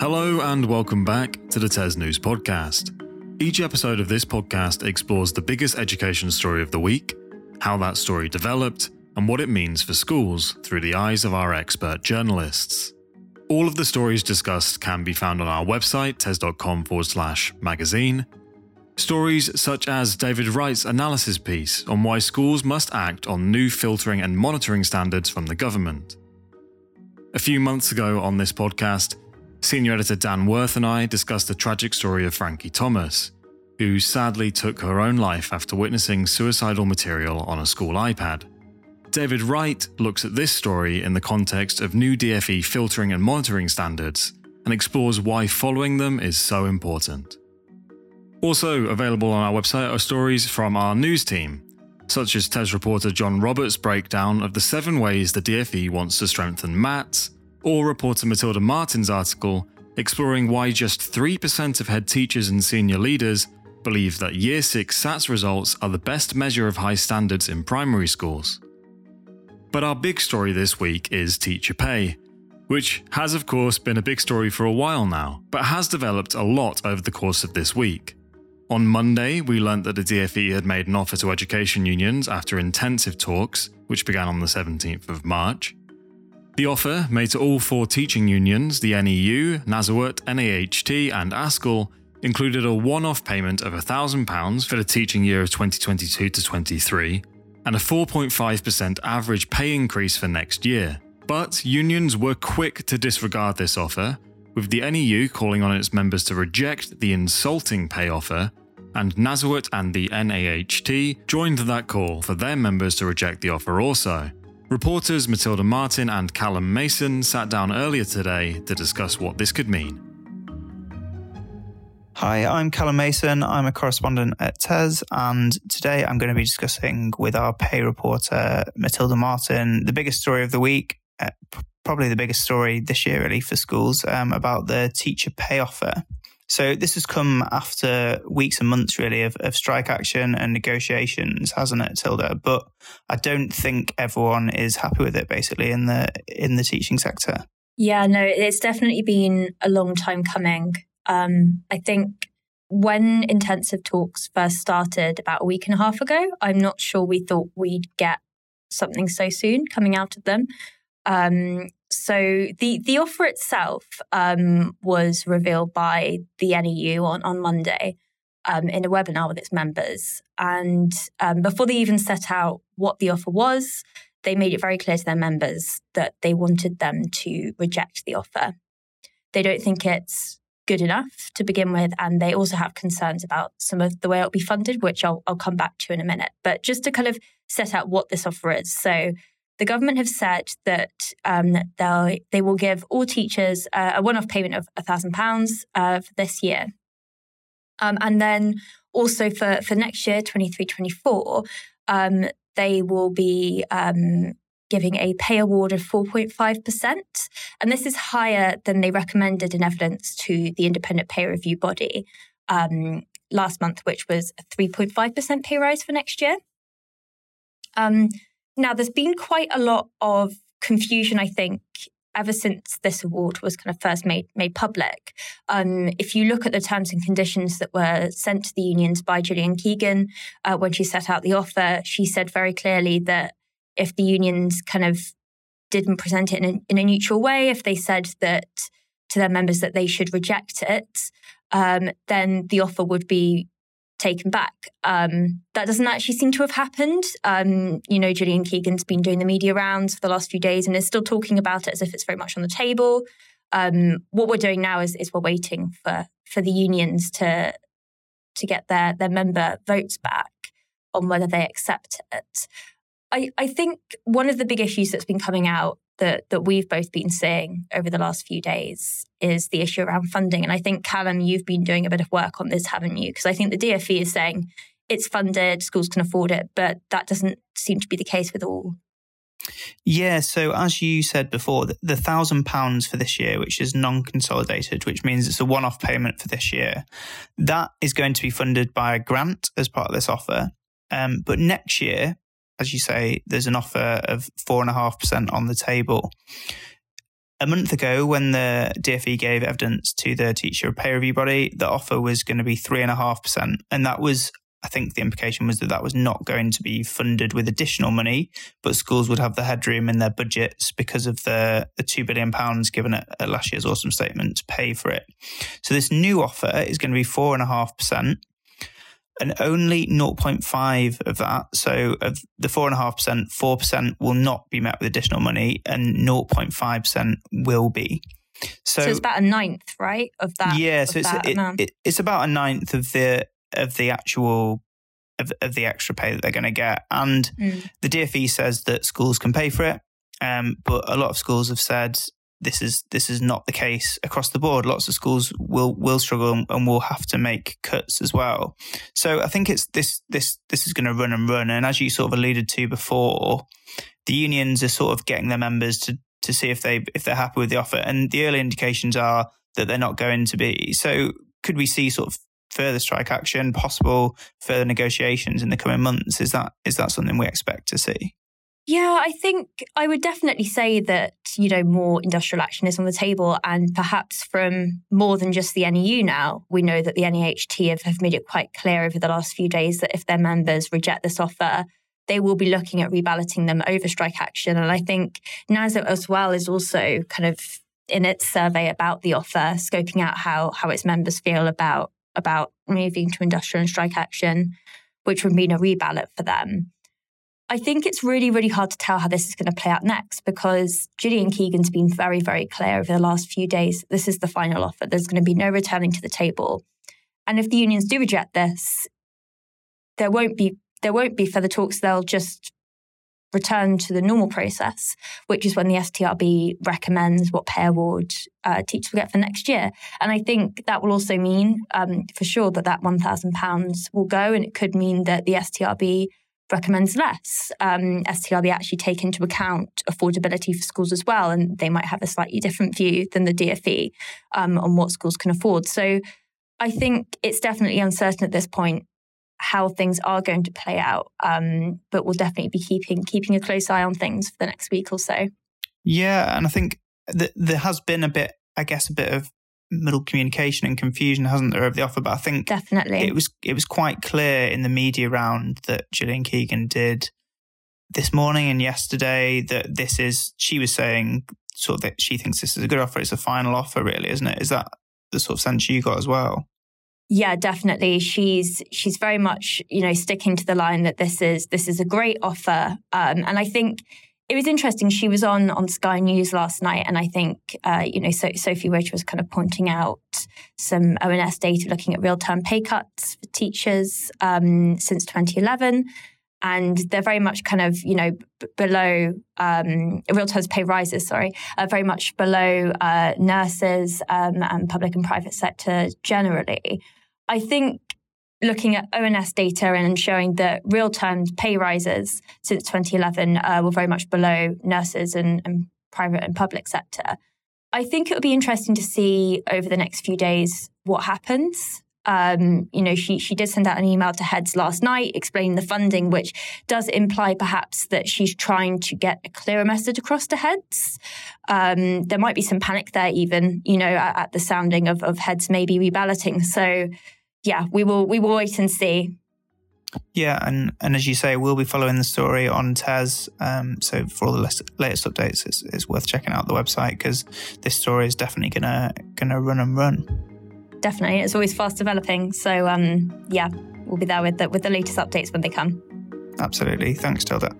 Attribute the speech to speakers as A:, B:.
A: Hello, and welcome back to the TES News Podcast. Each episode of this podcast explores the biggest education story of the week, how that story developed, and what it means for schools through the eyes of our expert journalists. All of the stories discussed can be found on our website, tes.com forward slash magazine. Stories such as David Wright's analysis piece on why schools must act on new filtering and monitoring standards from the government. A few months ago on this podcast, senior editor Dan Worth and I discussed the tragic story of Frankie Thomas, who sadly took her own life after witnessing suicidal material on a school iPad. David Wright looks at this story in the context of new DFE filtering and monitoring standards and explores why following them is so important. Also available on our website are stories from our news team, such as TES reporter John Roberts' breakdown of the seven ways the DFE wants to strengthen MATs, or reporter Matilda Martin's article exploring why just 3% of head teachers and senior leaders believe that Year 6 SATs results are the best measure of high standards in primary schools. But our big story this week is teacher pay, which has, of course, been a big story for a while now, but has developed a lot over the course of this week. On Monday, we learnt that the DFE had made an offer to education unions after intensive talks, which began on the 17th of March. The offer, made to all four teaching unions, the NEU, NASUWT, NAHT, and ASCL, included a one off payment of £1,000 for the teaching year of 2022 to 23 and a 4.5% average pay increase for next year. But unions were quick to disregard this offer, with the NEU calling on its members to reject the insulting pay offer, and NASUWT and the NAHT joined that call for their members to reject the offer also. Reporters Matilda Martin and Callum Mason sat down earlier today to discuss what this could mean.
B: Hi, I'm Callum Mason. I'm a correspondent at TES, and today I'm going to be discussing with our pay reporter, Matilda Martin, the biggest story of the week, uh, probably the biggest story this year, really, for schools, um, about the teacher pay offer. So this has come after weeks and months, really, of, of strike action and negotiations, hasn't it, Tilda? But I don't think everyone is happy with it, basically, in the in the teaching sector.
C: Yeah, no, it's definitely been a long time coming. Um, I think when intensive talks first started about a week and a half ago, I'm not sure we thought we'd get something so soon coming out of them. Um, so the the offer itself um, was revealed by the NEU on on Monday um, in a webinar with its members, and um, before they even set out what the offer was, they made it very clear to their members that they wanted them to reject the offer. They don't think it's good enough to begin with. And they also have concerns about some of the way it'll be funded, which I'll, I'll come back to in a minute. But just to kind of set out what this offer is. So the government have said that um, they'll, they will give all teachers uh, a one-off payment of £1,000 uh, for this year. Um, and then also for, for next year, 23-24, um, they will be um, giving a pay award of 4.5%. And this is higher than they recommended in evidence to the independent pay review body um, last month, which was a 3.5% pay rise for next year. Um, now, there's been quite a lot of confusion, I think, ever since this award was kind of first made made public. Um, if you look at the terms and conditions that were sent to the unions by Gillian Keegan uh, when she set out the offer, she said very clearly that if the unions kind of didn't present it in a, in a neutral way, if they said that to their members that they should reject it, um, then the offer would be taken back. Um, that doesn't actually seem to have happened. Um, you know, Gillian Keegan's been doing the media rounds for the last few days and is still talking about it as if it's very much on the table. Um, what we're doing now is, is we're waiting for for the unions to to get their their member votes back on whether they accept it. I, I think one of the big issues that's been coming out that that we've both been seeing over the last few days is the issue around funding. And I think Callum, you've been doing a bit of work on this, haven't you? Because I think the DFE is saying it's funded, schools can afford it, but that doesn't seem to be the case with all.
B: Yeah, so as you said before, the thousand pounds for this year, which is non-consolidated, which means it's a one-off payment for this year, that is going to be funded by a grant as part of this offer. Um, but next year, as you say, there's an offer of 4.5% on the table. a month ago, when the DFE gave evidence to the teacher pay review body, the offer was going to be three and a half percent, and that was I think the implication was that that was not going to be funded with additional money, but schools would have the headroom in their budgets because of the, the £2 billion given at, at last year's autumn statement to pay for it. So this new offer is going to be 4.5%. And only 0.5 of that, so of the 4.5%, 4% will not be met with additional money and 0.5% will be.
C: So, so, it's about a ninth, right? Of that.
B: Yeah, so it's, it, it, it's about a ninth of the of the actual of, of the extra pay that they're going to get. And mm. the DFE says that schools can pay for it, um, but a lot of schools have said this is this is not the case across the board. Lots of schools will will struggle and will have to make cuts as well. So I think it's this this this is going to run and run. And as you sort of alluded to before, the unions are sort of getting their members to to see if they if they're happy with the offer. And the early indications are that they're not going to be. So could we see sort of further strike action, possible further negotiations in the coming months? Is that is that something we expect to see?
C: Yeah, I think I would definitely say that, you know, more industrial action is on the table and perhaps from more than just the NEU now. We know that the NAHT have, have made it quite clear over the last few days that if their members reject this offer, they will be looking at reballoting them over strike action. And I think NASO as well is also kind of in its survey about the offer, scoping out how how its members feel about about moving to industrial and strike action, which would mean a reballot for them. I think it's really, really hard to tell how this is going to play out next because Gillian Keegan's been very, very clear over the last few days. This is the final offer. There's going to be no returning to the table. And if the unions do reject this, there won't be there won't be further talks. They'll just return to the normal process, which is when the STRB recommends what pay award uh, teachers will get for next year. And I think that will also mean um, for sure that that £1,000 will go, and it could mean that the STRB recommends less. Um, STRB actually take into account affordability for schools as well, and they might have a slightly different view than the DFE um, on what schools can afford. So I think it's definitely uncertain at this point how things are going to play out. Um, but we'll definitely be keeping keeping a close eye on things for the next week or so.
B: Yeah, and I think that there has been a bit, I guess, a bit of middle communication and confusion, hasn't there, of the offer? But I think
C: definitely
B: it was it was quite clear in the media round that Gillian Keegan did this morning and yesterday that this is she was saying sort of that she thinks this is a good offer. It's a final offer, really, isn't it? Is that the sort of sense you got as well?
C: Yeah, definitely. She's she's very much you know sticking to the line that this is this is a great offer, um, and I think it was interesting. She was on on Sky News last night, and I think uh, you know so, Sophy Ridge was kind of pointing out some ONS data looking at real term pay cuts for teachers um, since 2011 and they're very much kind of you know b- below um, real terms pay rises sorry uh, very much below uh, nurses um, and public and private sector generally I think looking at ONS data and showing that real terms pay rises since 2011 uh, were very much below nurses and, and private and public sector. I think it would be interesting to see over the next few days what happens. Um, you know, she she did send out an email to heads last night explaining the funding, which does imply perhaps that she's trying to get a clearer message across to heads. Um, there might be some panic there, even you know, at, at the sounding of, of heads maybe reballoting. So yeah, we will we will wait and see.
B: Yeah, and, and as you say, we'll be following the story on TES. Um, so for all the latest updates, it's, it's worth checking out the website because this story is definitely gonna gonna run and run.
C: Definitely, it's always fast developing. So um, yeah, we'll be there with the, with the latest updates when they come.
B: Absolutely. Thanks, Tilda.